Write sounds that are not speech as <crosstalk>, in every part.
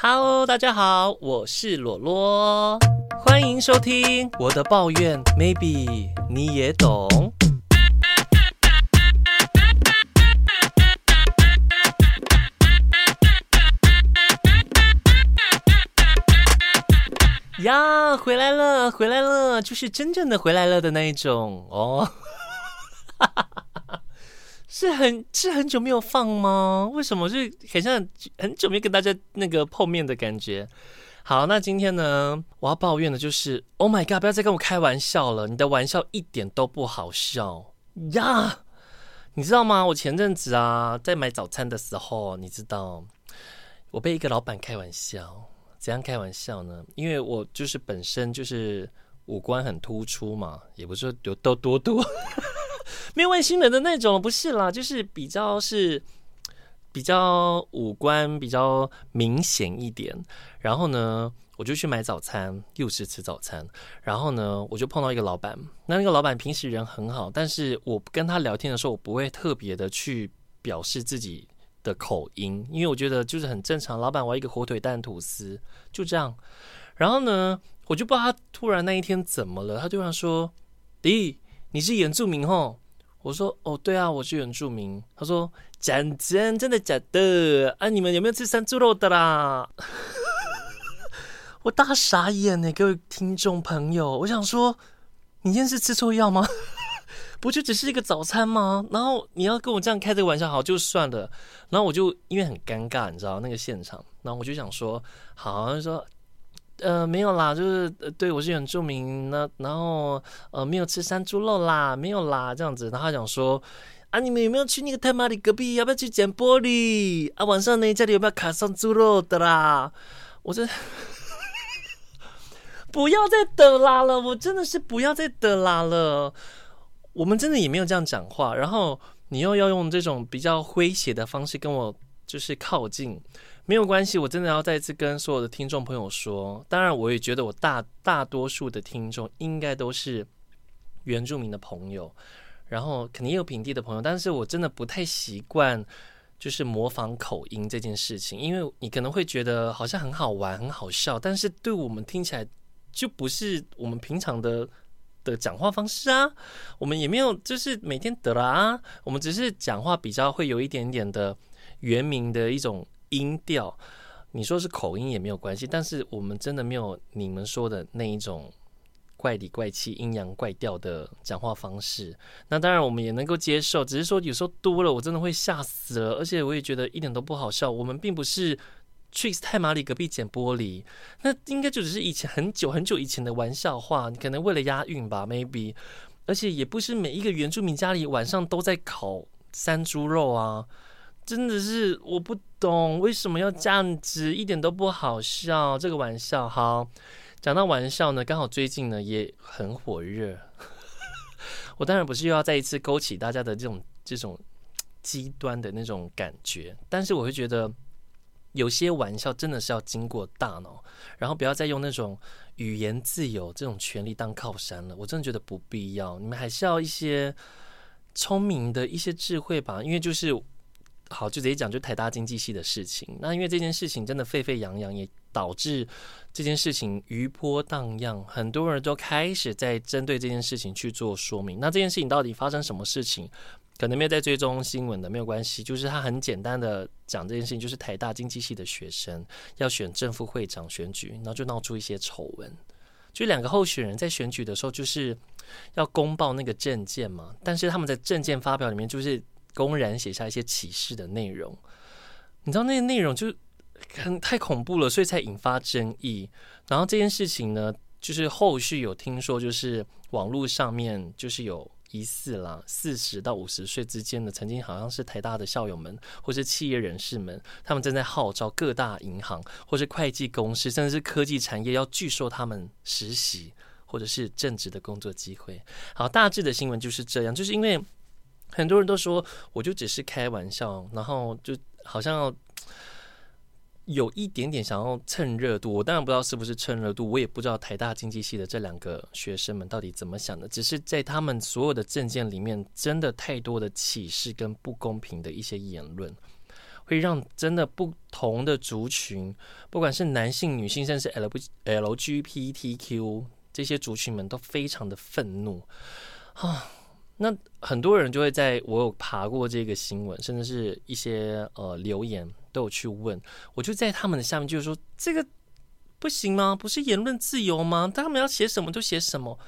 Hello，大家好，我是罗罗，欢迎收听我的抱怨，Maybe 你也懂。呀，回来了，回来了，就是真正的回来了的那一种哦。<laughs> 是很是很久没有放吗？为什么是很像很久没跟大家那个碰面的感觉？好，那今天呢，我要抱怨的就是，Oh my God，不要再跟我开玩笑了，你的玩笑一点都不好笑呀！你知道吗？我前阵子啊，在买早餐的时候，你知道，我被一个老板开玩笑，怎样开玩笑呢？因为我就是本身就是五官很突出嘛，也不是有多多多。没有外星人的那种，不是啦，就是比较是比较五官比较明显一点。然后呢，我就去买早餐，又是吃早餐。然后呢，我就碰到一个老板，那那个老板平时人很好，但是我跟他聊天的时候，我不会特别的去表示自己的口音，因为我觉得就是很正常。老板，我要一个火腿蛋吐司，就这样。然后呢，我就不知道他突然那一天怎么了，他突然说：“咦。”你是原住民吼？我说哦，对啊，我是原住民。他说讲真，真的假的？啊，你们有没有吃山猪肉的啦？<laughs> 我大傻眼呢，各位听众朋友，我想说，你今天是吃错药吗？<laughs> 不就只是一个早餐吗？然后你要跟我这样开这个玩笑，好就算了。然后我就因为很尴尬，你知道那个现场，然后我就想说，好，就说。呃，没有啦，就是呃，对我是原住民，那然后呃，没有吃山猪肉啦，没有啦，这样子。然后他讲说，啊，你们有没有去那个太麻里隔壁？要不要去捡玻璃？啊，晚上呢家里有没有卡上猪肉的啦？我说 <laughs> 不要再等啦了，我真的是不要再等啦了。我们真的也没有这样讲话，然后你又要用这种比较诙谐的方式跟我就是靠近。没有关系，我真的要再次跟所有的听众朋友说，当然我也觉得我大大多数的听众应该都是原住民的朋友，然后肯定也有平地的朋友，但是我真的不太习惯就是模仿口音这件事情，因为你可能会觉得好像很好玩、很好笑，但是对我们听起来就不是我们平常的的讲话方式啊，我们也没有就是每天得了啊，我们只是讲话比较会有一点点的原名的一种。音调，你说是口音也没有关系，但是我们真的没有你们说的那一种怪里怪气、阴阳怪调的讲话方式。那当然我们也能够接受，只是说有时候多了，我真的会吓死了，而且我也觉得一点都不好笑。我们并不是去太马里隔壁捡玻璃，那应该就只是以前很久很久以前的玩笑话，你可能为了押韵吧，maybe。而且也不是每一个原住民家里晚上都在烤山猪肉啊。真的是我不懂为什么要这样子，一点都不好笑。这个玩笑，好，讲到玩笑呢，刚好最近呢也很火热。<laughs> 我当然不是又要再一次勾起大家的这种这种极端的那种感觉，但是我会觉得有些玩笑真的是要经过大脑，然后不要再用那种语言自由这种权利当靠山了。我真的觉得不必要，你们还是要一些聪明的一些智慧吧，因为就是。好，就直接讲，就台大经济系的事情。那因为这件事情真的沸沸扬扬，也导致这件事情余波荡漾，很多人都开始在针对这件事情去做说明。那这件事情到底发生什么事情？可能没有在追踪新闻的，没有关系。就是他很简单的讲这件事情，就是台大经济系的学生要选正副会长选举，然后就闹出一些丑闻。就两个候选人在选举的时候，就是要公报那个证件嘛，但是他们在证件发表里面就是。公然写下一些歧视的内容，你知道那些内容就很太恐怖了，所以才引发争议。然后这件事情呢，就是后续有听说，就是网络上面就是有疑似啦，四十到五十岁之间的，曾经好像是台大的校友们，或是企业人士们，他们正在号召各大银行或是会计公司，甚至是科技产业，要拒收他们实习或者是正职的工作机会。好，大致的新闻就是这样，就是因为。很多人都说，我就只是开玩笑，然后就好像有一点点想要蹭热度。我当然不知道是不是蹭热度，我也不知道台大经济系的这两个学生们到底怎么想的。只是在他们所有的政见里面，真的太多的歧视跟不公平的一些言论。会让真的不同的族群，不管是男性、女性，甚至 L LGBTQ 这些族群们都非常的愤怒啊。那很多人就会在我有爬过这个新闻，甚至是一些呃留言都有去问，我就在他们的下面就是说，这个不行吗？不是言论自由吗？他们要写什么就写什么。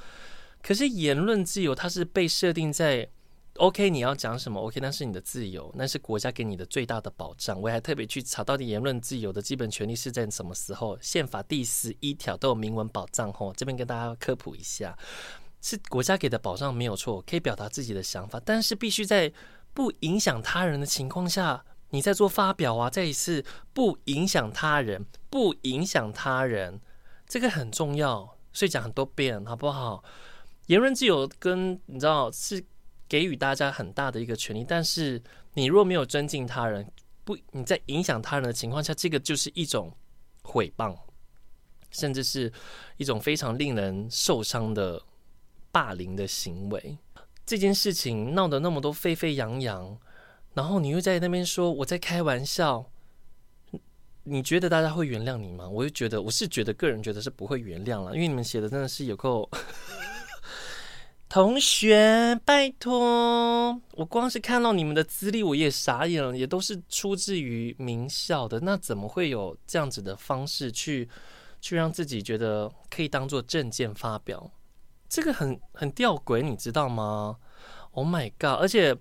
可是言论自由它是被设定在 OK，你要讲什么 OK，那是你的自由，那是国家给你的最大的保障。我还特别去查到底言论自由的基本权利是在什么时候？宪法第十一条都有明文保障吼，这边跟大家科普一下。是国家给的保障没有错，可以表达自己的想法，但是必须在不影响他人的情况下，你在做发表啊。再一次，不影响他人，不影响他人，这个很重要，所以讲很多遍，好不好？言论自由跟你知道是给予大家很大的一个权利，但是你若没有尊敬他人，不你在影响他人的情况下，这个就是一种毁谤，甚至是一种非常令人受伤的。霸凌的行为，这件事情闹得那么多沸沸扬扬，然后你又在那边说我在开玩笑，你觉得大家会原谅你吗？我就觉得，我是觉得个人觉得是不会原谅了，因为你们写的真的是有够。同学，拜托，我光是看到你们的资历，我也傻眼了，也都是出自于名校的，那怎么会有这样子的方式去去让自己觉得可以当做证件发表？这个很很吊诡，你知道吗？Oh my god！而且，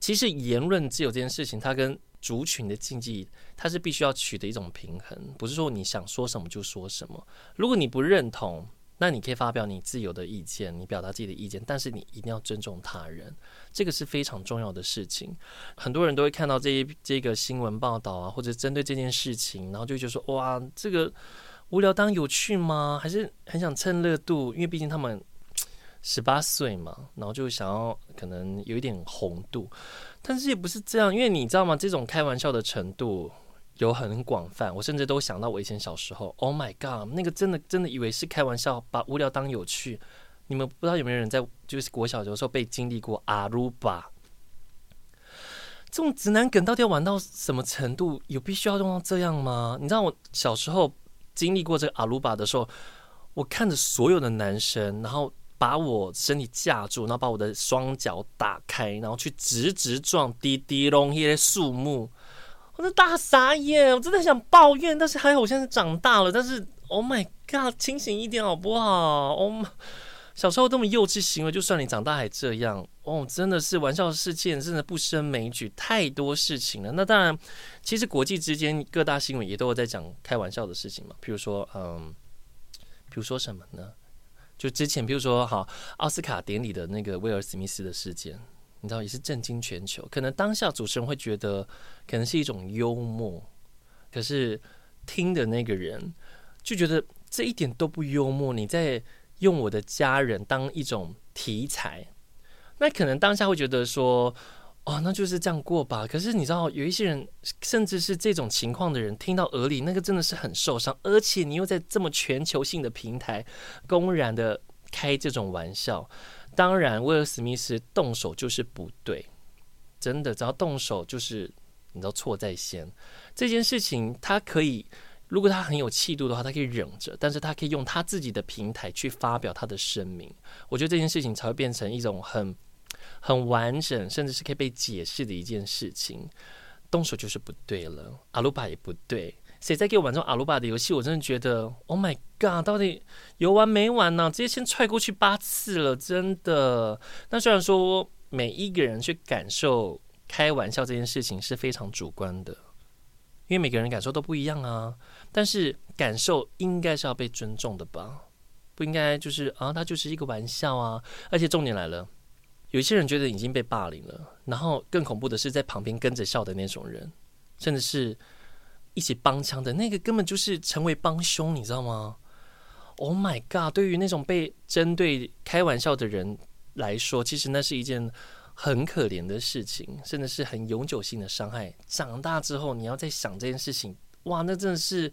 其实言论自由这件事情，它跟族群的禁忌，它是必须要取得一种平衡，不是说你想说什么就说什么。如果你不认同，那你可以发表你自由的意见，你表达自己的意见，但是你一定要尊重他人，这个是非常重要的事情。很多人都会看到这一这个新闻报道啊，或者针对这件事情，然后就觉得说，哇，这个。无聊当有趣吗？还是很想蹭热度？因为毕竟他们十八岁嘛，然后就想要可能有一点红度，但是也不是这样，因为你知道吗？这种开玩笑的程度有很广泛。我甚至都想到我以前小时候，Oh my God，那个真的真的以为是开玩笑，把无聊当有趣。你们不知道有没有人在就是国小的时候被经历过阿鲁巴这种直男梗，到底要玩到什么程度？有必须要用到这样吗？你知道我小时候。经历过这个阿鲁巴的时候，我看着所有的男生，然后把我身体架住，然后把我的双脚打开，然后去直直撞滴滴隆一些树木，我的大傻眼，我真的想抱怨，但是还好我现在长大了，但是 Oh my God，清醒一点好不好？Oh my, 小时候这么幼稚行为，就算你长大还这样，哦，真的是玩笑事件，真的不胜枚举，太多事情了。那当然，其实国际之间各大新闻也都有在讲开玩笑的事情嘛。比如说，嗯，比如说什么呢？就之前，比如说，好，奥斯卡典礼的那个威尔史密斯的事件，你知道也是震惊全球。可能当下主持人会觉得可能是一种幽默，可是听的那个人就觉得这一点都不幽默。你在。用我的家人当一种题材，那可能当下会觉得说，哦，那就是这样过吧。可是你知道，有一些人，甚至是这种情况的人，听到耳里，那个真的是很受伤。而且你又在这么全球性的平台，公然的开这种玩笑，当然，威尔史密斯动手就是不对，真的，只要动手就是你知道错在先。这件事情，他可以。如果他很有气度的话，他可以忍着，但是他可以用他自己的平台去发表他的声明。我觉得这件事情才会变成一种很很完整，甚至是可以被解释的一件事情。动手就是不对了，阿鲁巴也不对。谁在给我玩这种阿鲁巴的游戏？我真的觉得，Oh my God，到底有完没完呢？直接先踹过去八次了，真的。那虽然说每一个人去感受开玩笑这件事情是非常主观的。因为每个人感受都不一样啊，但是感受应该是要被尊重的吧？不应该就是啊，他就是一个玩笑啊。而且重点来了，有些人觉得已经被霸凌了，然后更恐怖的是在旁边跟着笑的那种人，甚至是一起帮腔的那个，根本就是成为帮凶，你知道吗？Oh my god！对于那种被针对开玩笑的人来说，其实那是一件。很可怜的事情，甚至是很永久性的伤害。长大之后，你要再想这件事情，哇，那真的是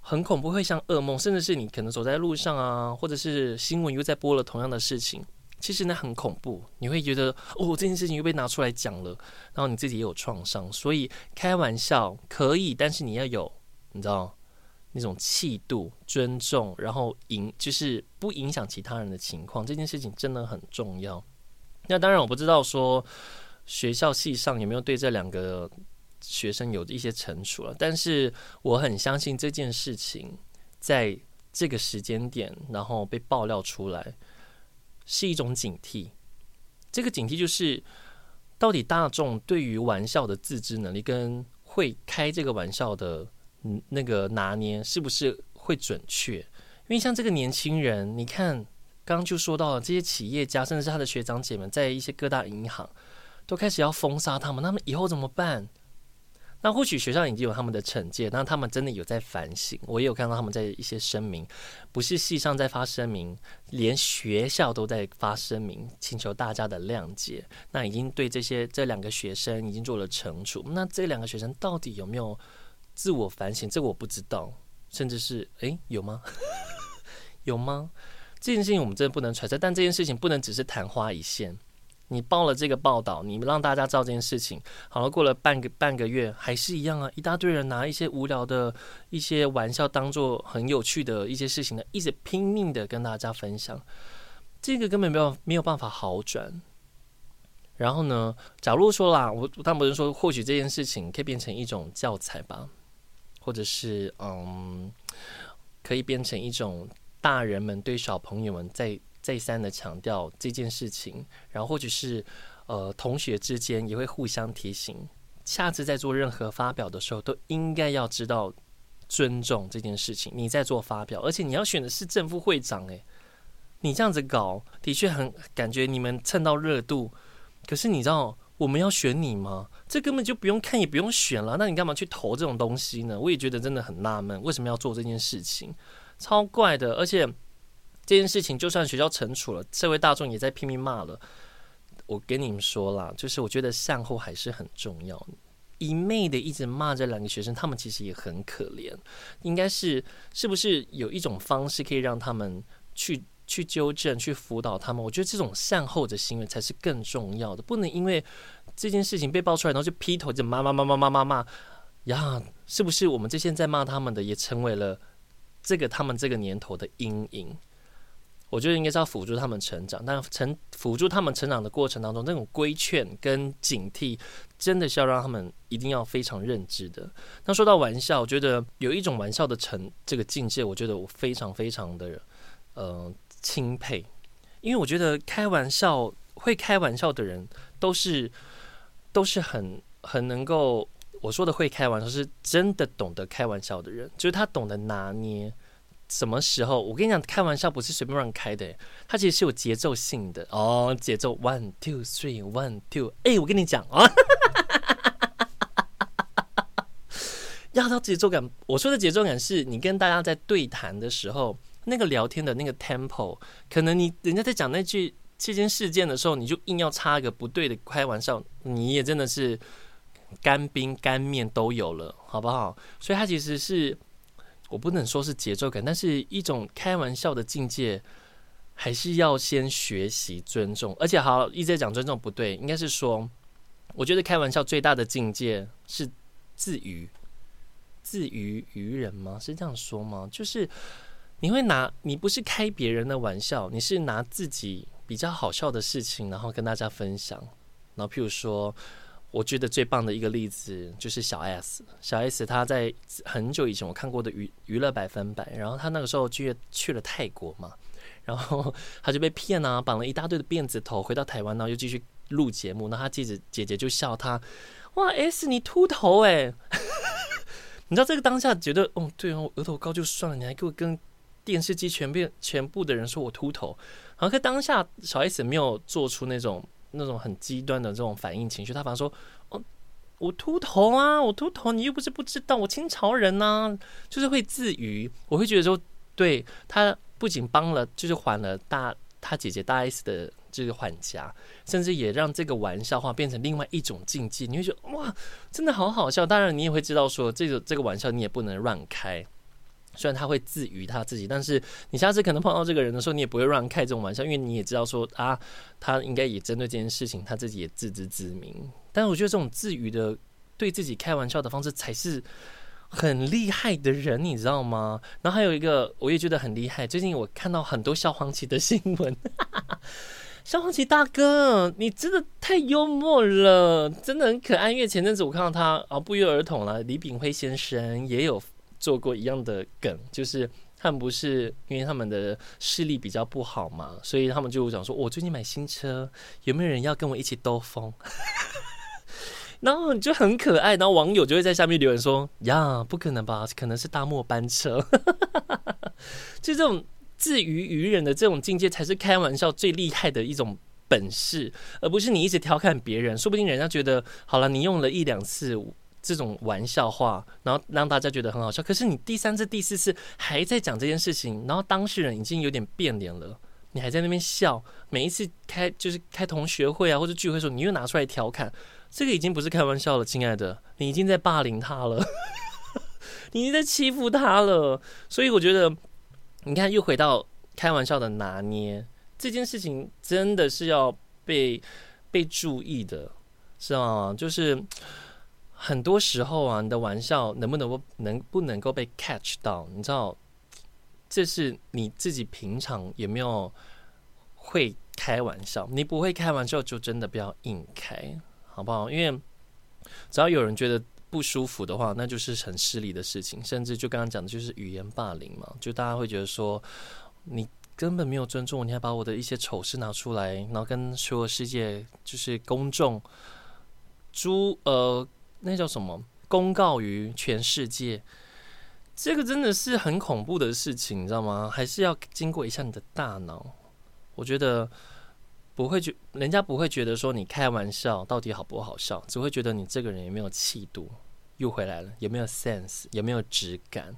很恐怖，会像噩梦。甚至是你可能走在路上啊，或者是新闻又在播了同样的事情，其实那很恐怖，你会觉得哦，这件事情又被拿出来讲了，然后你自己也有创伤。所以开玩笑可以，但是你要有，你知道那种气度、尊重，然后影就是不影响其他人的情况，这件事情真的很重要。那当然，我不知道说学校系上有没有对这两个学生有一些惩处了，但是我很相信这件事情在这个时间点，然后被爆料出来。是一种警惕，这个警惕就是，到底大众对于玩笑的自知能力跟会开这个玩笑的那个拿捏是不是会准确？因为像这个年轻人，你看刚刚就说到了这些企业家，甚至是他的学长姐们，在一些各大银行都开始要封杀他们，那么以后怎么办？那或许学校已经有他们的惩戒，那他们真的有在反省。我也有看到他们在一些声明，不是系上在发声明，连学校都在发声明，请求大家的谅解。那已经对这些这两个学生已经做了惩处。那这两个学生到底有没有自我反省？这个我不知道，甚至是诶，有吗？<laughs> 有吗？这件事情我们真的不能揣测，但这件事情不能只是昙花一现。你报了这个报道，你让大家知道这件事情，好了，过了半个半个月，还是一样啊，一大堆人拿一些无聊的一些玩笑当做很有趣的一些事情呢，一直拼命的跟大家分享，这个根本没有没有办法好转。然后呢，假如说啦，我他们说，或许这件事情可以变成一种教材吧，或者是嗯，可以变成一种大人们对小朋友们再。再三的强调这件事情，然后或者是呃同学之间也会互相提醒，下次在做任何发表的时候，都应该要知道尊重这件事情。你在做发表，而且你要选的是正副会长，诶，你这样子搞的确很感觉你们蹭到热度，可是你知道我们要选你吗？这根本就不用看也不用选了，那你干嘛去投这种东西呢？我也觉得真的很纳闷，为什么要做这件事情？超怪的，而且。这件事情就算学校惩处了，社会大众也在拼命骂了。我跟你们说啦，就是我觉得善后还是很重要。一昧的一直骂这两个学生，他们其实也很可怜。应该是是不是有一种方式可以让他们去去纠正、去辅导他们？我觉得这种善后的行为才是更重要的。不能因为这件事情被爆出来，然后就劈头就骂骂骂骂骂骂骂呀！是不是我们这些在骂他们的，也成为了这个他们这个年头的阴影？我觉得应该是要辅助他们成长，但成辅助他们成长的过程当中，那种规劝跟警惕，真的是要让他们一定要非常认知的。那说到玩笑，我觉得有一种玩笑的成这个境界，我觉得我非常非常的呃钦佩，因为我觉得开玩笑会开玩笑的人，都是都是很很能够我说的会开玩笑，是真的懂得开玩笑的人，就是他懂得拿捏。什么时候？我跟你讲，开玩笑不是随便乱开的，他其实是有节奏性的哦。节奏 one two three one two，哎，我跟你讲啊，<laughs> 要到节奏感。我说的节奏感是你跟大家在对谈的时候，那个聊天的那个 tempo，可能你人家在讲那句这件事件的时候，你就硬要插一个不对的开玩笑，你也真的是干冰干面都有了，好不好？所以它其实是。我不能说是节奏感，但是一种开玩笑的境界，还是要先学习尊重。而且，好，一直在讲尊重不对，应该是说，我觉得开玩笑最大的境界是自娱，自娱于人吗？是这样说吗？就是你会拿，你不是开别人的玩笑，你是拿自己比较好笑的事情，然后跟大家分享。然后，譬如说。我觉得最棒的一个例子就是小 S，小 S 她在很久以前我看过的娱娱乐百分百，然后她那个时候去去了泰国嘛，然后 <laughs> 她就被骗啊，绑了一大堆的辫子头，回到台湾，然后又继续录节目，那她记者姐姐就笑她，哇 S 你秃头哎，<laughs> 你知道这个当下觉得哦对哦，额头高就算了，你还给我跟电视机全部全部的人说我秃头，然后在当下小 S 没有做出那种。那种很极端的这种反应情绪，他反而说：“哦，我秃头啊，我秃头，你又不是不知道，我清朝人呐、就是会自娱。”我会觉得说，对他不仅帮了，就是还了大他姐姐大 S 的这个缓颊，甚至也让这个玩笑话变成另外一种境界。你会觉得哇，真的好好笑。当然，你也会知道说，这个这个玩笑你也不能乱开。虽然他会自娱他自己，但是你下次可能碰到这个人的时候，你也不会让人开这种玩笑，因为你也知道说啊，他应该也针对这件事情，他自己也自知之明。但是我觉得这种自娱的对自己开玩笑的方式才是很厉害的人，你知道吗？然后还有一个我也觉得很厉害，最近我看到很多萧煌奇的新闻，<laughs> 萧煌奇大哥，你真的太幽默了，真的很可爱。因为前阵子我看到他啊，不约而同了，李炳辉先生也有。做过一样的梗，就是他们不是因为他们的视力比较不好嘛，所以他们就讲说：“我最近买新车，有没有人要跟我一起兜风？” <laughs> 然后就很可爱，然后网友就会在下面留言说：“呀，不可能吧？可能是大末班车。<laughs> ”就这种自娱娱人的这种境界，才是开玩笑最厉害的一种本事，而不是你一直调侃别人。说不定人家觉得好了，你用了一两次。这种玩笑话，然后让大家觉得很好笑。可是你第三次、第四次还在讲这件事情，然后当事人已经有点变脸了，你还在那边笑。每一次开就是开同学会啊或者聚会的时候，你又拿出来调侃，这个已经不是开玩笑了，亲爱的，你已经在霸凌他了，<laughs> 你已经在欺负他了。所以我觉得，你看又回到开玩笑的拿捏这件事情，真的是要被被注意的，是吗？就是。很多时候啊，你的玩笑能不能够能不能够被 catch 到？你知道，这是你自己平常有没有会开玩笑？你不会开玩笑，就真的不要硬开，好不好？因为只要有人觉得不舒服的话，那就是很失礼的事情。甚至就刚刚讲的，就是语言霸凌嘛，就大家会觉得说你根本没有尊重我，你还把我的一些丑事拿出来，然后跟所有世界就是公众诸呃。那叫什么？公告于全世界，这个真的是很恐怖的事情，你知道吗？还是要经过一下你的大脑。我觉得不会觉，人家不会觉得说你开玩笑到底好不好笑，只会觉得你这个人有没有气度，又回来了，有没有 sense，有没有质感。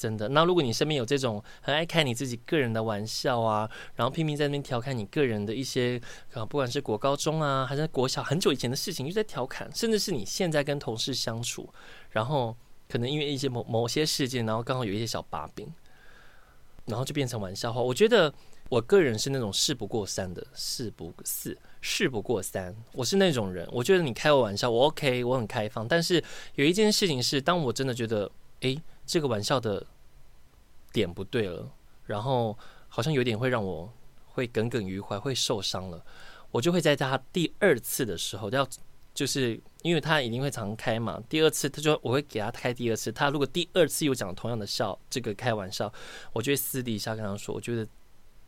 真的，那如果你身边有这种很爱开你自己个人的玩笑啊，然后拼命在那边调侃你个人的一些啊，不管是国高中啊，还是国小很久以前的事情，就在调侃，甚至是你现在跟同事相处，然后可能因为一些某某些事件，然后刚好有一些小把柄，然后就变成玩笑话。我觉得我个人是那种事不过三的，事不四，事不过三，我是那种人。我觉得你开我玩笑，我 OK，我很开放。但是有一件事情是，当我真的觉得，诶。这个玩笑的点不对了，然后好像有点会让我会耿耿于怀，会受伤了。我就会在他第二次的时候，要就是因为他一定会常开嘛，第二次他就我会给他开第二次。他如果第二次又讲同样的笑，这个开玩笑，我就会私底下跟他说，我觉得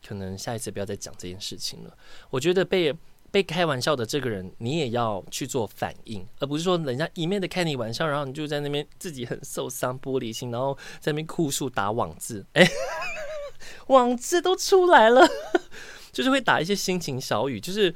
可能下一次不要再讲这件事情了。我觉得被。被开玩笑的这个人，你也要去做反应，而不是说人家一面的开你玩笑，然后你就在那边自己很受伤、玻璃心，然后在那边哭诉打网字，哎，<laughs> 网字都出来了，<laughs> 就是会打一些心情小语，就是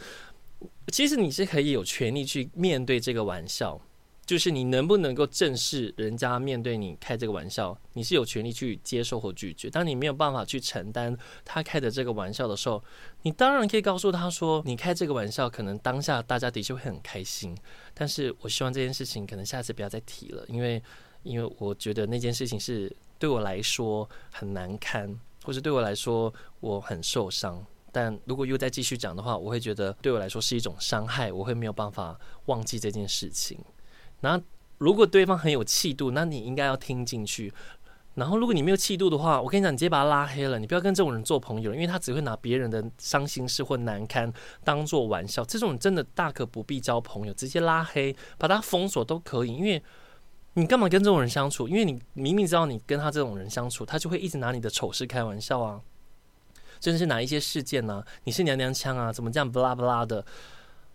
其实你是可以有权利去面对这个玩笑。就是你能不能够正视人家面对你开这个玩笑，你是有权利去接受或拒绝。当你没有办法去承担他开的这个玩笑的时候，你当然可以告诉他说：“你开这个玩笑，可能当下大家的确会很开心，但是我希望这件事情可能下次不要再提了，因为因为我觉得那件事情是对我来说很难堪，或者对我来说我很受伤。但如果又再继续讲的话，我会觉得对我来说是一种伤害，我会没有办法忘记这件事情。”然后，如果对方很有气度，那你应该要听进去。然后，如果你没有气度的话，我跟你讲，你直接把他拉黑了。你不要跟这种人做朋友，因为他只会拿别人的伤心事或难堪当做玩笑。这种真的大可不必交朋友，直接拉黑，把他封锁都可以。因为你干嘛跟这种人相处？因为你明明知道你跟他这种人相处，他就会一直拿你的丑事开玩笑啊，甚至是拿一些事件呢、啊，你是娘娘腔啊，怎么这样不拉不拉的？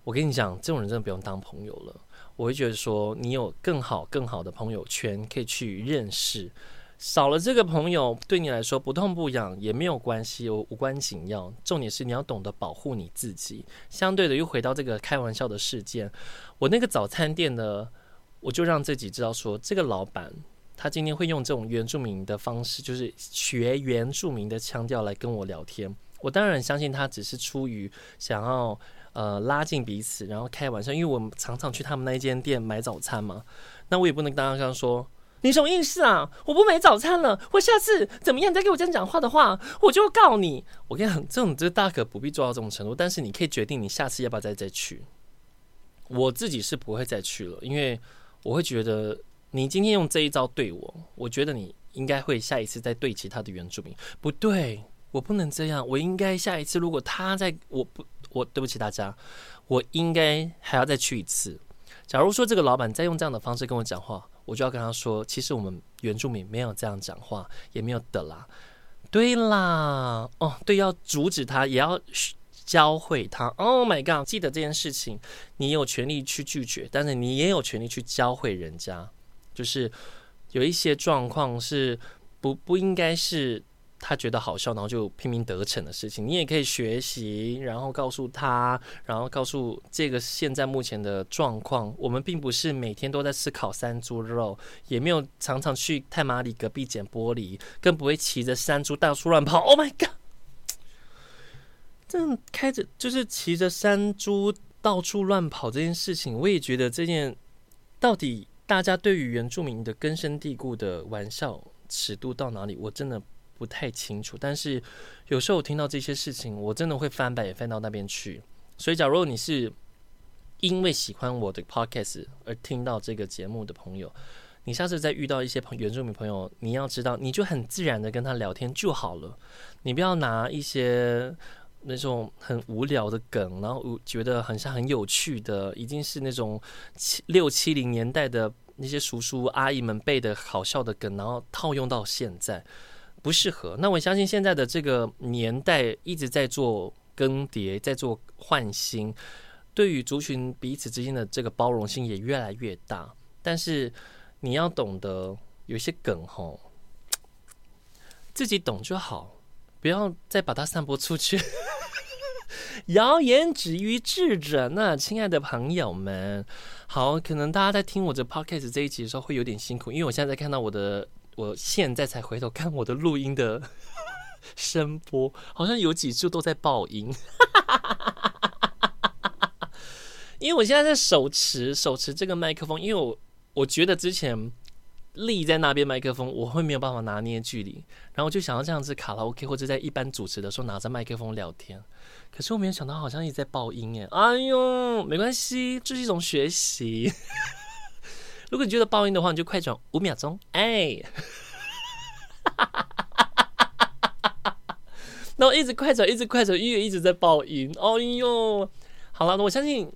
我跟你讲，这种人真的不用当朋友了。我会觉得说，你有更好、更好的朋友圈可以去认识，少了这个朋友，对你来说不痛不痒也没有关系，无关紧要。重点是你要懂得保护你自己。相对的，又回到这个开玩笑的事件，我那个早餐店呢，我就让自己知道说，这个老板他今天会用这种原住民的方式，就是学原住民的腔调来跟我聊天。我当然相信他只是出于想要。呃，拉近彼此，然后开玩笑，因为我们常常去他们那一间店买早餐嘛，那我也不能刚刚说，你什么意思啊？我不买早餐了，我下次怎么样？再给我这样讲话的话，我就告你。我跟你讲，这种这大可不必做到这种程度，但是你可以决定你下次要不要再再去。我自己是不会再去了，因为我会觉得你今天用这一招对我，我觉得你应该会下一次再对其他的原住民。不对，我不能这样，我应该下一次如果他在，我不，我对不起大家，我应该还要再去一次。假如说这个老板再用这样的方式跟我讲话。我就要跟他说，其实我们原住民没有这样讲话，也没有的啦。对啦，哦，对，要阻止他，也要教会他。Oh my god，记得这件事情，你有权利去拒绝，但是你也有权利去教会人家。就是有一些状况是不不应该是。他觉得好笑，然后就拼命得逞的事情，你也可以学习，然后告诉他，然后告诉这个现在目前的状况。我们并不是每天都在吃烤山猪肉，也没有常常去太马里隔壁捡玻璃，更不会骑着山猪到处乱跑。Oh my god！这样开着就是骑着山猪到处乱跑这件事情，我也觉得这件到底大家对于原住民的根深蒂固的玩笑尺度到哪里，我真的。不太清楚，但是有时候我听到这些事情，我真的会翻白眼翻到那边去。所以，假如你是因为喜欢我的 podcast 而听到这个节目的朋友，你下次再遇到一些原住民朋友，你要知道，你就很自然的跟他聊天就好了。你不要拿一些那种很无聊的梗，然后觉得很像很有趣的，已经是那种七六七零年代的那些叔叔阿姨们背的好笑的梗，然后套用到现在。不适合。那我相信现在的这个年代一直在做更迭，在做换新，对于族群彼此之间的这个包容性也越来越大。但是你要懂得有些梗吼，<tsk> 自己懂就好，不要再把它散播出去。<laughs> 谣言止于智者。那亲爱的朋友们，好，可能大家在听我这 podcast 这一集的时候会有点辛苦，因为我现在在看到我的。我现在才回头看我的录音的 <laughs> 声波，好像有几处都在爆音。<laughs> 因为我现在在手持手持这个麦克风，因为我我觉得之前立在那边麦克风，我会没有办法拿捏距离，然后就想要这样子卡拉 OK 或者在一般主持的时候拿着麦克风聊天，可是我没有想到好像一直在爆音耶。哎呦，没关系，这是一种学习。如果你觉得爆音的话，你就快转五秒钟。哎，<laughs> 然后一直快转，一直快转，音乐一直在爆音。哦哟，好了，我相信，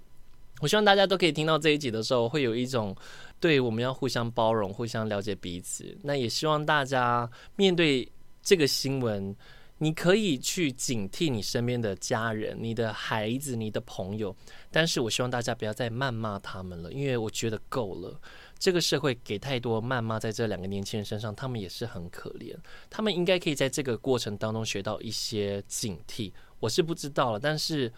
我希望大家都可以听到这一集的时候，会有一种对我们要互相包容、互相了解彼此。那也希望大家面对这个新闻。你可以去警惕你身边的家人、你的孩子、你的朋友，但是我希望大家不要再谩骂他们了，因为我觉得够了。这个社会给太多谩骂在这两个年轻人身上，他们也是很可怜。他们应该可以在这个过程当中学到一些警惕。我是不知道了，但是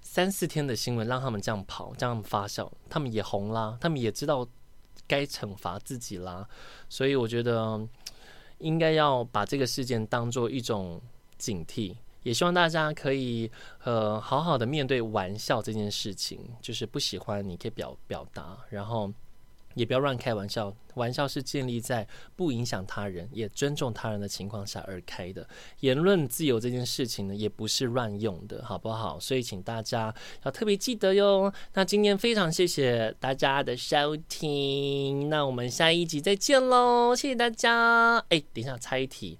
三四天的新闻让他们这样跑、这样发酵，他们也红啦，他们也知道该惩罚自己啦，所以我觉得。应该要把这个事件当做一种警惕，也希望大家可以呃好好的面对玩笑这件事情，就是不喜欢你可以表表达，然后。也不要乱开玩笑，玩笑是建立在不影响他人、也尊重他人的情况下而开的。言论自由这件事情呢，也不是乱用的，好不好？所以请大家要特别记得哟。那今天非常谢谢大家的收听，那我们下一集再见喽，谢谢大家。哎，等一下，猜一题，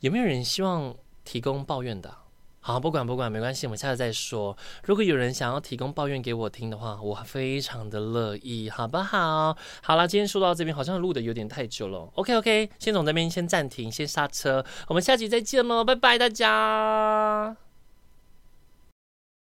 有没有人希望提供抱怨的？好，不管不管，没关系，我们下次再说。如果有人想要提供抱怨给我听的话，我非常的乐意，好不好？好了，今天说到这边，好像录的有点太久了。OK OK，先从这边先暂停，先刹车，我们下集再见喽，拜拜大家。